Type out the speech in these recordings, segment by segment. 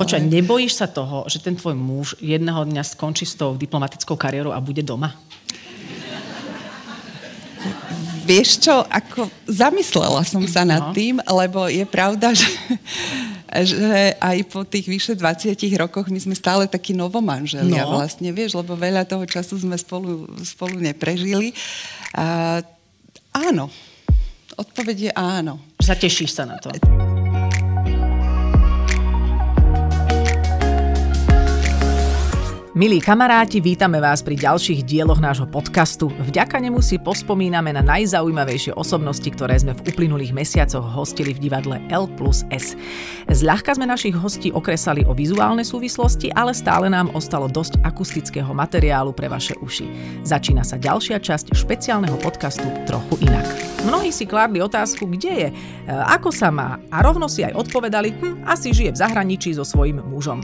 Počkaj, nebojíš sa toho, že ten tvoj muž jedného dňa skončí s tou diplomatickou kariérou a bude doma? Vieš čo, ako zamyslela som sa nad no. tým, lebo je pravda, že, že aj po tých vyše 20 rokoch my sme stále takí novomanželia no. vlastne, vieš, lebo veľa toho času sme spolu, spolu neprežili. A, áno, odpoveď je áno. Zatešíš sa na to? Milí kamaráti, vítame vás pri ďalších dieloch nášho podcastu. Vďaka nemu si pospomíname na najzaujímavejšie osobnosti, ktoré sme v uplynulých mesiacoch hostili v divadle L plus S. Zľahka sme našich hostí okresali o vizuálne súvislosti, ale stále nám ostalo dosť akustického materiálu pre vaše uši. Začína sa ďalšia časť špeciálneho podcastu Trochu inak. Mnohí si kládli otázku, kde je, e, ako sa má a rovno si aj odpovedali, hm, asi žije v zahraničí so svojím mužom.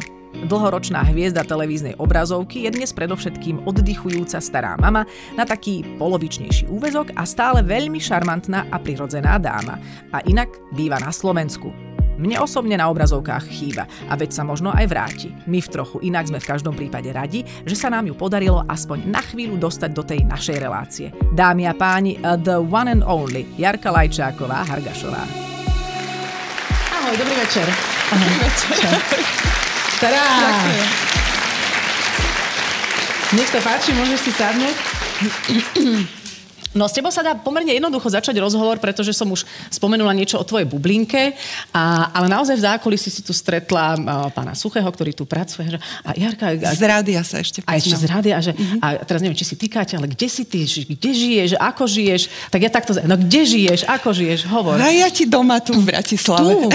Dlhoročná hviezda televíznej obrazovky je dnes predovšetkým oddychujúca stará mama na taký polovičnejší úvezok a stále veľmi šarmantná a prirodzená dáma. A inak býva na Slovensku. Mne osobne na obrazovkách chýba a veď sa možno aj vráti. My v trochu inak sme v každom prípade radi, že sa nám ju podarilo aspoň na chvíľu dostať do tej našej relácie. Dámy a páni, the one and only Jarka Lajčáková Hargašová. Ahoj, dobrý večer. Dobrý večer. Tará! Nech sa páči, môžeš si sadnúť. No s tebou sa dá pomerne jednoducho začať rozhovor, pretože som už spomenula niečo o tvojej bublinke, a, ale naozaj v zákulisí si tu stretla a, pána Suchého, ktorý tu pracuje. A Jarka... A, z rádia sa ešte poznám. A ešte z rádia. Že, mm-hmm. A teraz neviem, či si týkate, ale kde si ty? Kde žiješ? Ako žiješ? Tak ja takto... No kde žiješ? Ako žiješ? Hovor. No ja ti doma tu v Bratislave. Tu?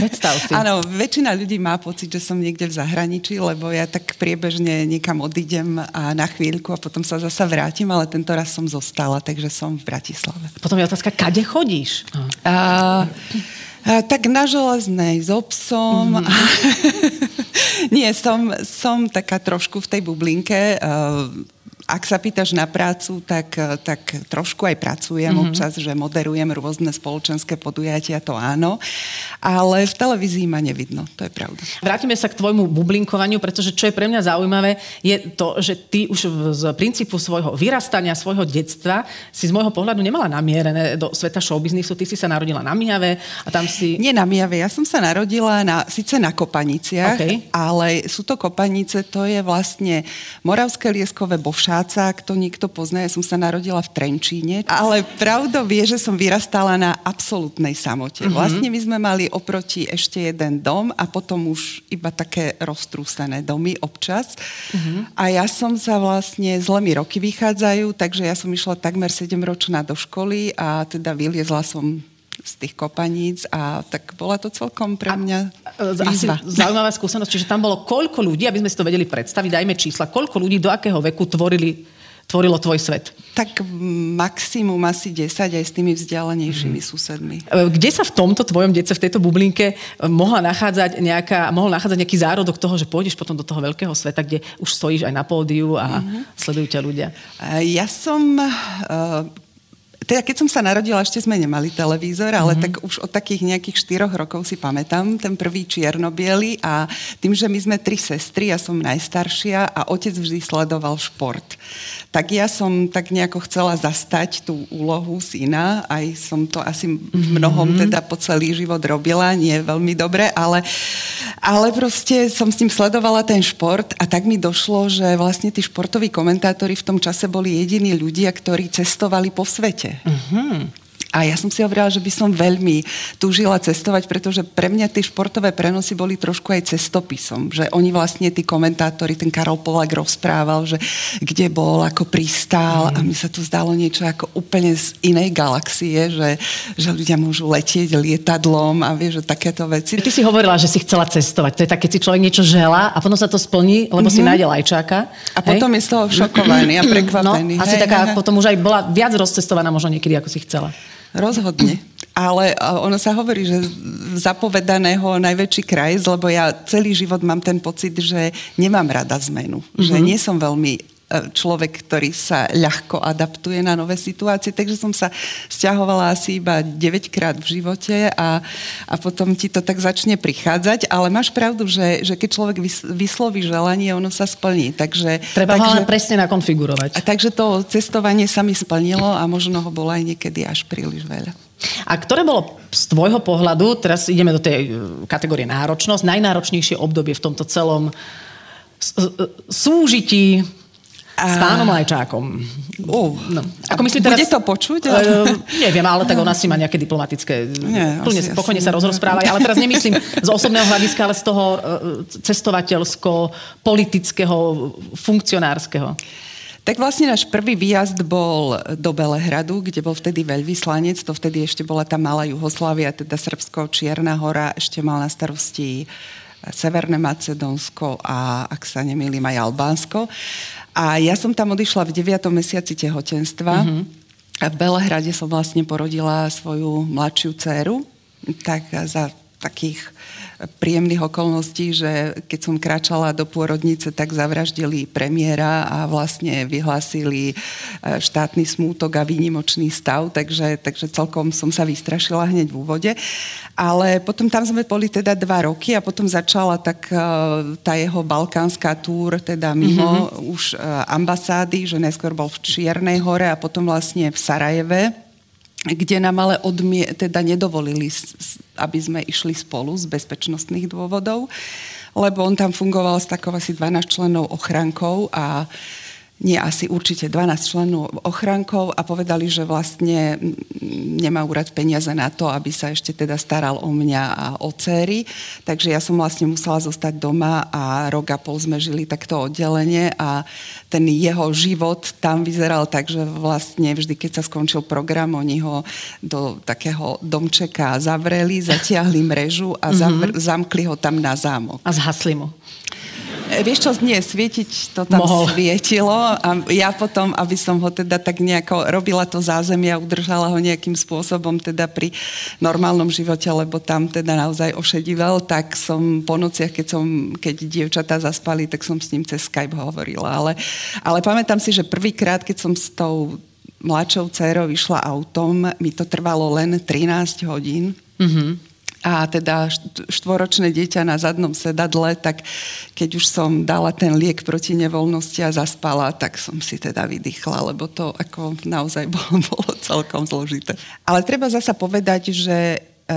Predstav si. Áno, väčšina ľudí má pocit, že som niekde v zahraničí, lebo ja tak priebežne niekam odídem a na chvíľku a potom sa zasa vrátim, ale tento raz som zostala, takže že som v Bratislave. Potom je otázka, kade chodíš? A, a, tak na železnej s obsom. Mm-hmm. Nie, som, som taká trošku v tej bublinke. Uh, ak sa pýtaš na prácu, tak, tak trošku aj pracujem mm-hmm. občas, že moderujem rôzne spoločenské podujatia, to áno, ale v televízii ma nevidno, to je pravda. Vrátime sa k tvojmu bublinkovaniu, pretože čo je pre mňa zaujímavé, je to, že ty už z princípu svojho vyrastania, svojho detstva si z môjho pohľadu nemala namierené do sveta showbiznisu, ty si sa narodila na Mijave a tam si... Nie na Mijave, ja som sa narodila na, síce na Kopaniciach, okay. ale sú to Kopanice, to je vlastne Moravské lieskové Bovšá práca, ak to niekto pozná, ja som sa narodila v Trenčíne, ale pravdou vie, že som vyrastala na absolútnej samote. Mm-hmm. Vlastne my sme mali oproti ešte jeden dom a potom už iba také roztrúsené domy občas. Mm-hmm. A ja som sa vlastne, zle mi roky vychádzajú, takže ja som išla takmer 7 ročná do školy a teda vyliezla som z tých kopaníc a tak bola to celkom pre mňa výzva. Asi zaujímavá skúsenosť, čiže tam bolo koľko ľudí, aby sme si to vedeli predstaviť, dajme čísla, koľko ľudí do akého veku tvorili tvorilo tvoj svet? Tak maximum asi 10 aj s tými vzdialenejšími mm. susedmi. E, kde sa v tomto tvojom detce, v tejto bublinke e, mohla nachádzať nejaká, mohol nachádzať nejaký zárodok toho, že pôjdeš potom do toho veľkého sveta, kde už stojíš aj na pódiu a mm-hmm. sledujú ťa ľudia? E, ja som teda keď som sa narodila, ešte sme nemali televízor, ale mm-hmm. tak už od takých nejakých štyroch rokov si pamätám, ten prvý čierno a tým, že my sme tri sestry, ja som najstaršia a otec vždy sledoval šport. Tak ja som tak nejako chcela zastať tú úlohu syna, aj som to asi v mnohom mm-hmm. teda po celý život robila, nie veľmi dobre, ale, ale proste som s ním sledovala ten šport a tak mi došlo, že vlastne tí športoví komentátori v tom čase boli jediní ľudia, ktorí cestovali po svete. Mm-hmm. A ja som si hovorila, že by som veľmi túžila cestovať, pretože pre mňa tie športové prenosy boli trošku aj cestopisom. Že oni vlastne, tí komentátori, ten Karol Polak rozprával, že kde bol, ako pristál a mi sa to zdalo niečo ako úplne z inej galaxie, že, že ľudia môžu letieť lietadlom a vieš, že takéto veci. Ty si hovorila, že si chcela cestovať. To je tak, keď si človek niečo želá a potom sa to splní, lebo mm-hmm. si mhm. nájde lajčáka. A hej? potom je z toho šokovaný a prekvapený. No, asi hej, taká, hej. potom už aj bola viac rozcestovaná možno niekedy, ako si chcela. Rozhodne. Ale ono sa hovorí, že zapovedaného najväčší kraj, lebo ja celý život mám ten pocit, že nemám rada zmenu. Mm-hmm. Že mhm. nie som veľmi človek, ktorý sa ľahko adaptuje na nové situácie, takže som sa stiahovala asi iba 9 krát v živote a, a potom ti to tak začne prichádzať, ale máš pravdu, že, že keď človek vysloví želanie, ono sa splní. Takže, Treba takže, ho ale presne nakonfigurovať. A takže to cestovanie sa mi splnilo a možno ho bolo aj niekedy až príliš veľa. A ktoré bolo z tvojho pohľadu, teraz ideme do tej e, kategórie náročnosť, najnáročnejšie obdobie v tomto celom súžití a... S pánom Lajčákom. Uh, no. Ako myslím teraz, Bude to počuť? Uh, neviem, ale tak ona si má nejaké diplomatické... Nie, plne asi, spokojne asi. sa rozprávať, ale teraz nemyslím z osobného hľadiska, ale z toho uh, cestovateľsko-politického, funkcionárskeho. Tak vlastne náš prvý výjazd bol do Belehradu, kde bol vtedy veľvyslanec, to vtedy ešte bola tá malá Juhoslávia, teda Srbsko, Čierna hora, ešte mal na starosti Severné Macedónsko a, ak sa nemýlim, aj Albánsko. A ja som tam odišla v 9. mesiaci tehotenstva. Mm-hmm. A v Belehrade som vlastne porodila svoju mladšiu dceru. Tak za takých príjemných okolností, že keď som kráčala do pôrodnice, tak zavraždili premiéra a vlastne vyhlásili e, štátny smútok a výnimočný stav, takže, takže celkom som sa vystrašila hneď v úvode. Ale potom tam sme boli teda dva roky a potom začala tak e, tá jeho balkánska túr, teda mimo mm-hmm. už e, ambasády, že neskôr bol v Čiernej hore a potom vlastne v Sarajeve kde nám ale odmie, teda nedovolili, aby sme išli spolu z bezpečnostných dôvodov, lebo on tam fungoval s takou asi 12 členov ochrankou a uh, nie asi určite 12 členov ochrankov a povedali, že vlastne nemá úrad peniaze na to, aby sa ešte teda staral o mňa a o céry. Takže ja som vlastne musela zostať doma a rok a pol sme žili takto oddelenie a ten jeho život tam vyzeral tak, že vlastne vždy, keď sa skončil program, oni ho do takého domčeka zavreli, zatiahli mrežu a zavr- mm-hmm. zamkli ho tam na zámok. A zhasli mu. E, vieš čo, nie, svietiť to tam Mohol. svietilo a ja potom, aby som ho teda tak nejako robila to zázemie a udržala ho nejakým spôsobom teda pri normálnom živote, lebo tam teda naozaj ošedivel, tak som po nociach, keď, som, keď dievčatá zaspali, tak som s ním cez Skype hovorila. Ale, ale pamätám si, že prvýkrát, keď som s tou mladšou dcerou išla autom, mi to trvalo len 13 hodín. Mm-hmm a teda štvoročné dieťa na zadnom sedadle, tak keď už som dala ten liek proti nevoľnosti a zaspala, tak som si teda vydýchla, lebo to ako naozaj bolo, bolo celkom zložité. Ale treba zasa povedať, že e,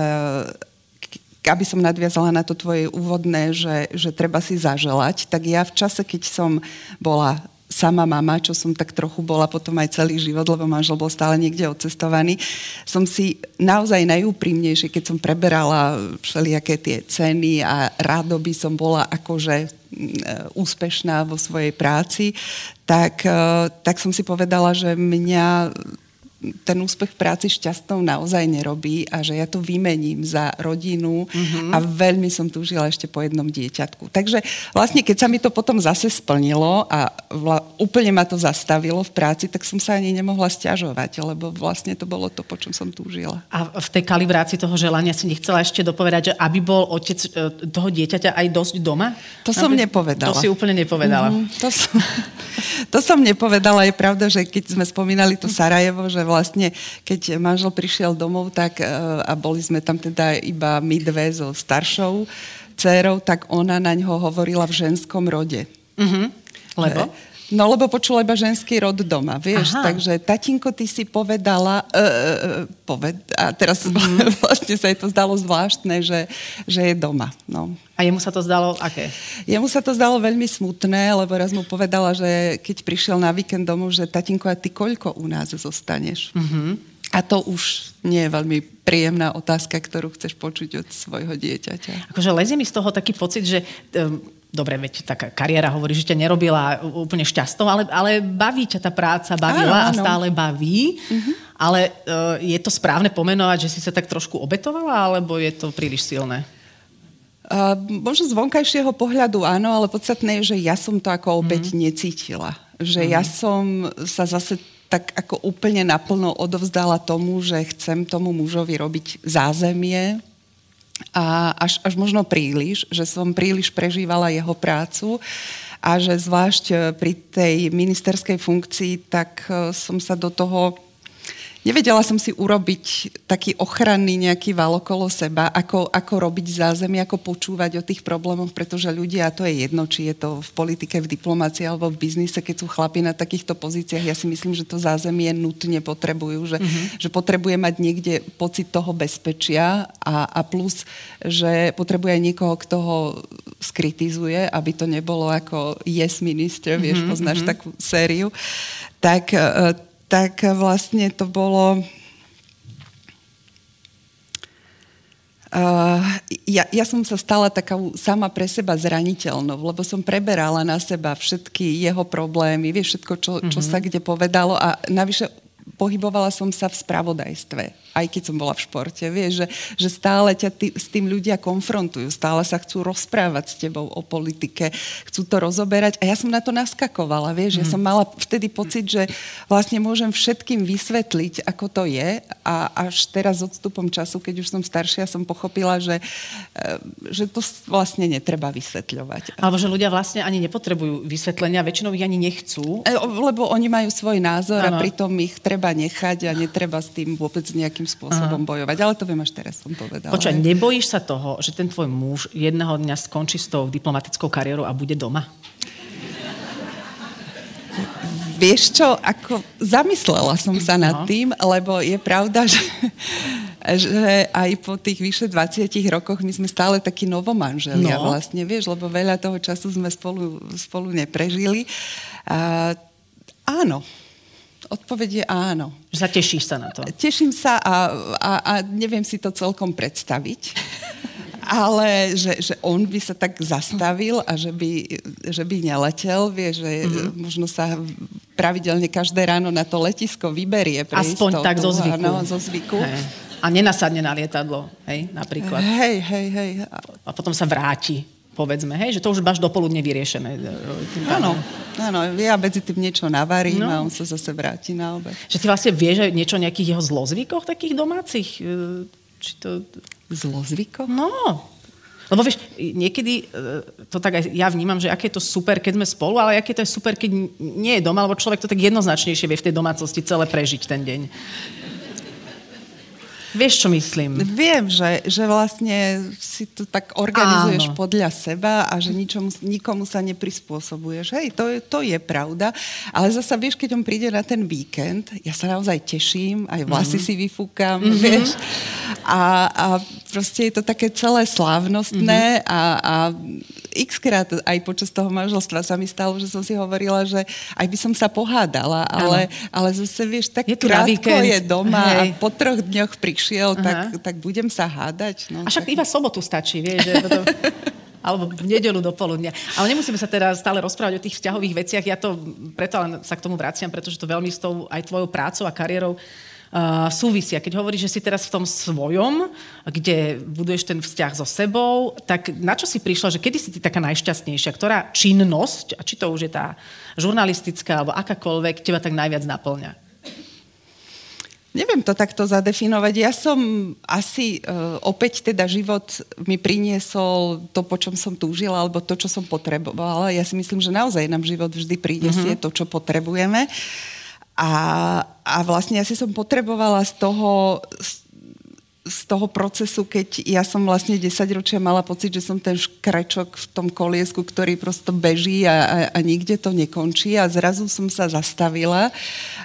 aby som nadviazala na to tvoje úvodné, že, že treba si zaželať, tak ja v čase, keď som bola sama mama, čo som tak trochu bola potom aj celý život, lebo manžel bol stále niekde odcestovaný, som si naozaj najúprimnejšie, keď som preberala všelijaké tie ceny a rádoby som bola akože mm, úspešná vo svojej práci, tak, e, tak som si povedala, že mňa ten úspech práci šťastnou naozaj nerobí a že ja to vymením za rodinu mm-hmm. a veľmi som túžila ešte po jednom dieťatku. Takže vlastne, keď sa mi to potom zase splnilo a vla, úplne ma to zastavilo v práci, tak som sa ani nemohla stiažovať, lebo vlastne to bolo to, po čom som túžila. A v tej kalibrácii toho želania si nechcela ešte dopovedať, že aby bol otec e, toho dieťaťa aj dosť doma? To aby... som nepovedala. To si úplne nepovedala. Mm-hmm, to, som, to som nepovedala. Je pravda, že keď sme spomínali to Sarajevo, že vlastne, keď manžel prišiel domov, tak e, a boli sme tam teda iba my dve so staršou dcerou, tak ona na ňo hovorila v ženskom rode. Mm-hmm. Lebo? E, No lebo počula iba ženský rod doma, vieš. Aha. Takže tatinko, ty si povedala, uh, uh, poved, a teraz mm. vlastne sa jej to zdalo zvláštne, že, že je doma. No. A jemu sa to zdalo aké? Jemu sa to zdalo veľmi smutné, lebo raz mu povedala, že keď prišiel na víkend domov, že tatinko, a ty koľko u nás zostaneš? Mm-hmm. A to už nie je veľmi príjemná otázka, ktorú chceš počuť od svojho dieťaťa. Akože lezie mi z toho taký pocit, že um, dobre, veď taká kariéra hovorí, že ťa nerobila úplne šťastnou, ale, ale baví ťa tá práca, bavila áno, áno. a stále baví. Uh-huh. Ale uh, je to správne pomenovať, že si sa tak trošku obetovala, alebo je to príliš silné? Uh, možno z vonkajšieho pohľadu áno, ale podstatné je, že ja som to ako obeť mm. necítila. Že mm. ja som sa zase tak ako úplne naplno odovzdala tomu, že chcem tomu mužovi robiť zázemie, a až, až možno príliš, že som príliš prežívala jeho prácu a že zvlášť pri tej ministerskej funkcii, tak e, som sa do toho Nevedela som si urobiť taký ochranný nejaký val okolo seba, ako, ako robiť zázemie, ako počúvať o tých problémoch, pretože ľudia, a to je jedno, či je to v politike, v diplomácii alebo v biznise, keď sú chlapi na takýchto pozíciách, ja si myslím, že to zázemie nutne potrebujú, že, mm-hmm. že potrebuje mať niekde pocit toho bezpečia a, a plus, že potrebuje aj niekoho, kto ho skritizuje, aby to nebolo ako yes minister, vieš, mm-hmm. poznáš mm-hmm. takú sériu. Tak e, tak vlastne to bolo... Uh, ja, ja som sa stala taká sama pre seba zraniteľnou, lebo som preberala na seba všetky jeho problémy, vieš, všetko, čo, čo mm-hmm. sa kde povedalo a navyše pohybovala som sa v spravodajstve, aj keď som bola v športe. Vieš, že, že stále ťa tý, s tým ľudia konfrontujú, stále sa chcú rozprávať s tebou o politike, chcú to rozoberať a ja som na to naskakovala, vieš, mm. ja mhm. som mala vtedy pocit, že vlastne môžem všetkým vysvetliť, ako to je a až teraz s odstupom času, keď už som staršia, som pochopila, že, e, že to vlastne netreba vysvetľovať. Alebo že ľudia vlastne ani nepotrebujú vysvetlenia, väčšinou ich ani nechcú. E, lebo oni majú svoj názor ano. a pritom ich treba nechať a netreba s tým vôbec nejakým spôsobom Aha. bojovať. Ale to viem až teraz som povedala. Počkaj, nebojíš sa toho, že ten tvoj muž jedného dňa skončí s tou diplomatickou kariérou a bude doma? Vieš čo, ako zamyslela som sa nad no. tým, lebo je pravda, že, že aj po tých vyše 20 rokoch my sme stále takí novomanželia no. vlastne, vieš, lebo veľa toho času sme spolu, spolu neprežili. A, áno, Odpoveď je áno. Že sa na to? Teším sa a, a, a neviem si to celkom predstaviť. ale že, že on by sa tak zastavil a že by, že by neletel, vie, že mm-hmm. možno sa pravidelne každé ráno na to letisko vyberie. Aspoň tak zo zvyku. Áno, zo zvyku. Hej. A nenasadne na lietadlo, hej, napríklad. Hej, hej, hej. A potom sa vráti povedzme, hej, že to už máš dopoludne vyriešené. E, áno, áno, ja medzi tým niečo navarím no. a on sa zase vráti na obed. Že ty vlastne vieš niečo o nejakých jeho zlozvykoch takých domácich? E, či to... Zlozvykoch? No, lebo vieš, niekedy e, to tak aj ja vnímam, že aké je to super, keď sme spolu, ale aké to je super, keď nie je doma, lebo človek to tak jednoznačnejšie vie v tej domácnosti celé prežiť ten deň. Vieš, čo myslím? Viem, že, že vlastne si to tak organizuješ Áno. podľa seba a že ničomu, nikomu sa neprispôsobuješ. Hej, to, je, to je pravda. Ale zasa vieš, keď on príde na ten víkend, ja sa naozaj teším, aj vlasy mm-hmm. si vyfúkam, mm-hmm. vieš. A, a proste je to také celé slávnostné mm-hmm. a, a x krát aj počas toho manželstva sa mi stalo, že som si hovorila, že aj by som sa pohádala, ale, ale zase vieš, tak je krátko je doma Hej. a po troch dňoch prišiel, tak, tak budem sa hádať. No, a však tak... iba sobotu stačí, vieš, že to... alebo v nedelu do poludnia. Ale nemusíme sa teraz stále rozprávať o tých vzťahových veciach. Ja to preto len sa k tomu vraciam, pretože to veľmi s tou aj tvojou prácou a kariérou uh, súvisia. Keď hovoríš, že si teraz v tom svojom, kde buduješ ten vzťah so sebou, tak na čo si prišla, že kedy si ty taká najšťastnejšia? Ktorá činnosť, a či to už je tá žurnalistická alebo akákoľvek, teba tak najviac naplňa? Neviem to takto zadefinovať. Ja som asi uh, opäť teda život mi priniesol to, po čom som túžila, alebo to, čo som potrebovala. Ja si myslím, že naozaj nám život vždy priniesie uh-huh. to, čo potrebujeme. A, a vlastne ja si som potrebovala z toho, z z toho procesu, keď ja som vlastne 10 ročia mala pocit, že som ten škrečok v tom koliesku, ktorý prosto beží a, a, a nikde to nekončí a zrazu som sa zastavila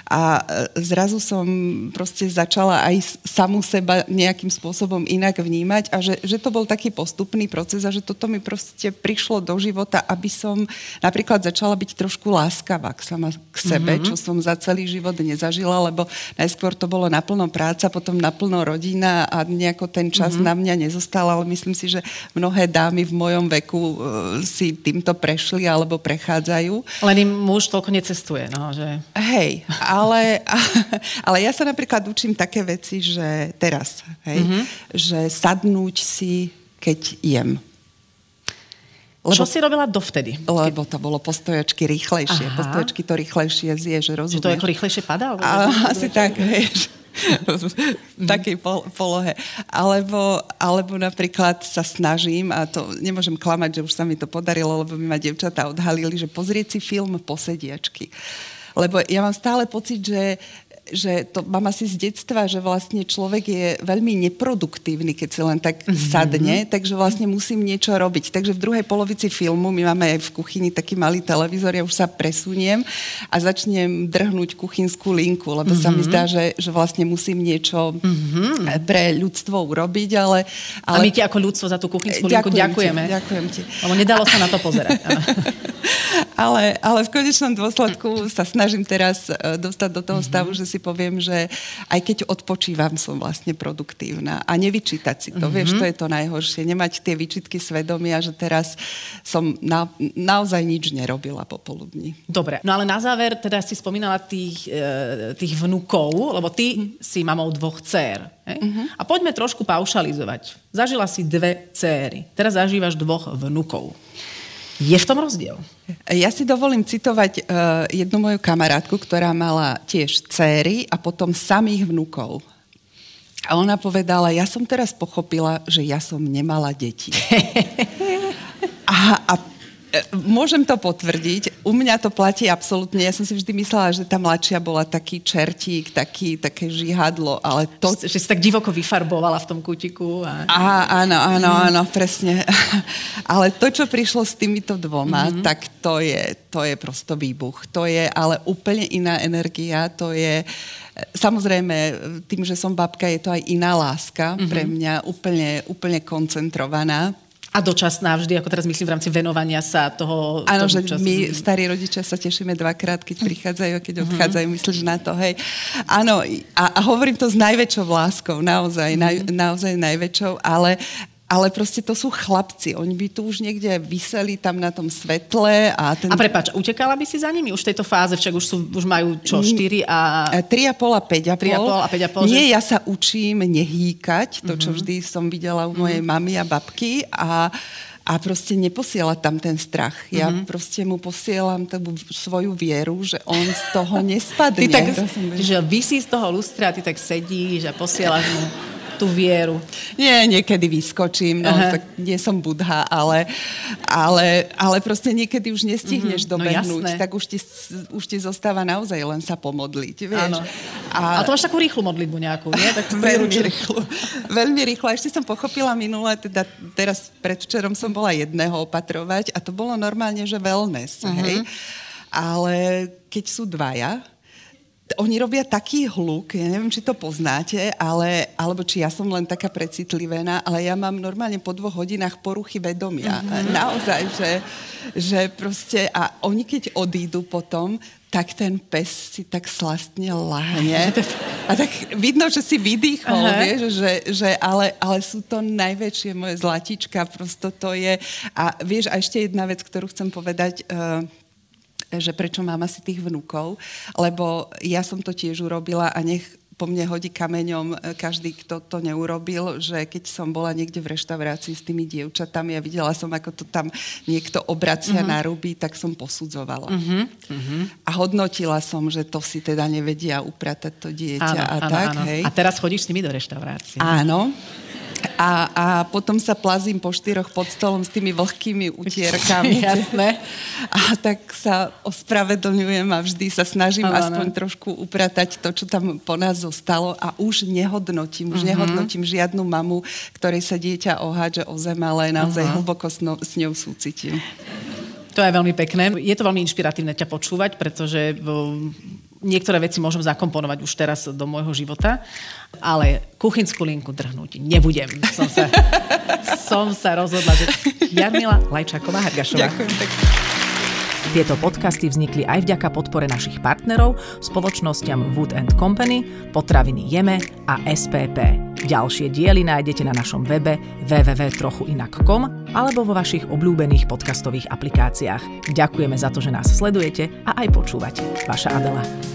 a zrazu som proste začala aj samu seba nejakým spôsobom inak vnímať a že, že to bol taký postupný proces a že toto mi proste prišlo do života, aby som napríklad začala byť trošku láskavá k, sama, k sebe, mm-hmm. čo som za celý život nezažila, lebo najskôr to bolo naplno práca, potom naplno rodina a nejako ten čas mm-hmm. na mňa nezostal, ale myslím si, že mnohé dámy v mojom veku uh, si týmto prešli alebo prechádzajú. Len im muž toľko necestuje, no, že... Hej, ale, ale ja sa napríklad učím také veci, že teraz, hej, mm-hmm. že sadnúť si, keď jem. Lebo, Čo si robila dovtedy? Lebo to bolo postojačky rýchlejšie. Aha. Postojačky to rýchlejšie zje, že rozumieš. Že to ako rýchlejšie padá? A, asi tak, vieš. V takej polohe. Alebo, alebo napríklad sa snažím, a to nemôžem klamať, že už sa mi to podarilo, lebo mi ma devčatá odhalili, že pozrieť si film Posediačky. Lebo ja mám stále pocit, že že to mám asi z detstva, že vlastne človek je veľmi neproduktívny, keď si len tak mm-hmm. sadne, takže vlastne musím niečo robiť. Takže v druhej polovici filmu, my máme aj v kuchyni taký malý televízor, ja už sa presuniem a začnem drhnúť kuchynskú linku, lebo mm-hmm. sa mi mhm. zdá, že, že vlastne musím niečo mm-hmm. pre ľudstvo urobiť, ale, ale... A my ti ako ľudstvo za tú kuchynskú linku ďakujeme. Ti, ďakujem ti. Lebo nedalo sa na to pozerať. ale, ale v konečnom dôsledku sa snažím teraz e, dostať do toho stavu, mm-hmm. že si poviem, že aj keď odpočívam, som vlastne produktívna. A nevyčítať si to, mm-hmm. vieš, to je to najhoršie. Nemať tie výčitky svedomia, že teraz som na, naozaj nič nerobila popoludní. Dobre, no ale na záver teda si spomínala tých, e, tých vnúkov, lebo ty mm. si mamou dvoch dcer. Mm-hmm. A poďme trošku paušalizovať. Zažila si dve céry, teraz zažívaš dvoch vnúkov. Je v tom rozdiel? Ja si dovolím citovať uh, jednu moju kamarátku, ktorá mala tiež céry a potom samých vnúkov. A ona povedala, ja som teraz pochopila, že ja som nemala deti. a, a môžem to potvrdiť. U mňa to platí absolútne. Ja som si vždy myslela, že tá mladšia bola taký čertík, taký, také žihadlo, ale to... Že, si tak divoko vyfarbovala v tom kútiku. A... Aha, áno, áno, áno, presne. ale to, čo prišlo s týmito dvoma, mm-hmm. tak to je, to je prosto výbuch. To je ale úplne iná energia, to je... Samozrejme, tým, že som babka, je to aj iná láska mm-hmm. pre mňa, úplne, úplne koncentrovaná. A dočasná vždy, ako teraz myslím v rámci venovania sa toho... Áno, že času. my starí rodičia sa tešíme dvakrát, keď prichádzajú a keď mhm. odchádzajú, uh-huh. myslíš na to, hej. Áno, a, a hovorím to s najväčšou láskou, naozaj, uh-huh. naj, naozaj najväčšou, ale, ale proste to sú chlapci. Oni by tu už niekde vyseli tam na tom svetle. A, ten... a prepač, utekala by si za nimi už v tejto fáze? Však už, sú, už majú čo, 4 a... 3,5 a 5,5. 3,5 a 5,5. Nie, že... ja sa učím nehýkať, to, čo uh-huh. vždy som videla u mojej uh-huh. mamy a babky. A a proste neposiela tam ten strach. Ja mm-hmm. proste mu posielam tú svoju vieru, že on z toho nespadne. Ty tak, že vysí z toho lustra, ty tak sedíš a posielaš mu tú vieru. Nie, niekedy vyskočím, no, Aha. tak nie som budha, ale, ale, ale proste niekedy už nestihneš mm-hmm, dobehnúť, no tak už ti, už ti zostáva naozaj len sa pomodliť, vieš. Áno. A, a to máš takú rýchlu modlitbu nejakú, nie? Tak veľmi rýchlu. Veľmi rýchlo. Ešte som pochopila minule, teda teraz predvčerom som bola jedného opatrovať a to bolo normálne, že wellness, uh-huh. hej. Ale keď sú dvaja, oni robia taký hluk, ja neviem, či to poznáte, ale, alebo či ja som len taká precitlivená, ale ja mám normálne po dvoch hodinách poruchy vedomia. Mm-hmm. Naozaj, že, že proste, a oni keď odídu potom, tak ten pes si tak slastne lahne. A tak vidno, že si vydýchol, Aha. vieš, že, že ale, ale sú to najväčšie moje zlatička, prosto to je. A vieš, a ešte jedna vec, ktorú chcem povedať, uh, že prečo mám asi tých vnúkov, lebo ja som to tiež urobila a nech po mne hodí kameňom e, každý, kto to neurobil, že keď som bola niekde v reštaurácii s tými dievčatami a videla som, ako to tam niekto obracia uh-huh. na ruby, tak som posudzovala. Uh-huh. Uh-huh. A hodnotila som, že to si teda nevedia upratať to dieťa áno, a áno, tak. Áno. Hej. A teraz chodíš s nimi do reštaurácie. Áno. A, a potom sa plazím po štyroch pod stolom s tými vlhkými utierkami. Jasné. A tak sa ospravedlňujem a vždy sa snažím ano, aspoň no. trošku upratať to, čo tam po nás zostalo a už nehodnotím, už uh-huh. nehodnotím žiadnu mamu, ktorej sa dieťa ohádže o zem, ale naozaj uh-huh. hlboko s, no, s ňou súcitím. To je veľmi pekné. Je to veľmi inšpiratívne ťa počúvať, pretože niektoré veci môžem zakomponovať už teraz do môjho života, ale kuchynskú linku drhnúť nebudem. Som sa, som sa rozhodla, že Jarmila Lajčáková-Hargašová. Ďakujem pekne. Tieto podcasty vznikli aj vďaka podpore našich partnerov, spoločnosťam Wood and Company, Potraviny Jeme a SPP. Ďalšie diely nájdete na našom webe www.trochuinak.com alebo vo vašich obľúbených podcastových aplikáciách. Ďakujeme za to, že nás sledujete a aj počúvate. Vaša Adela.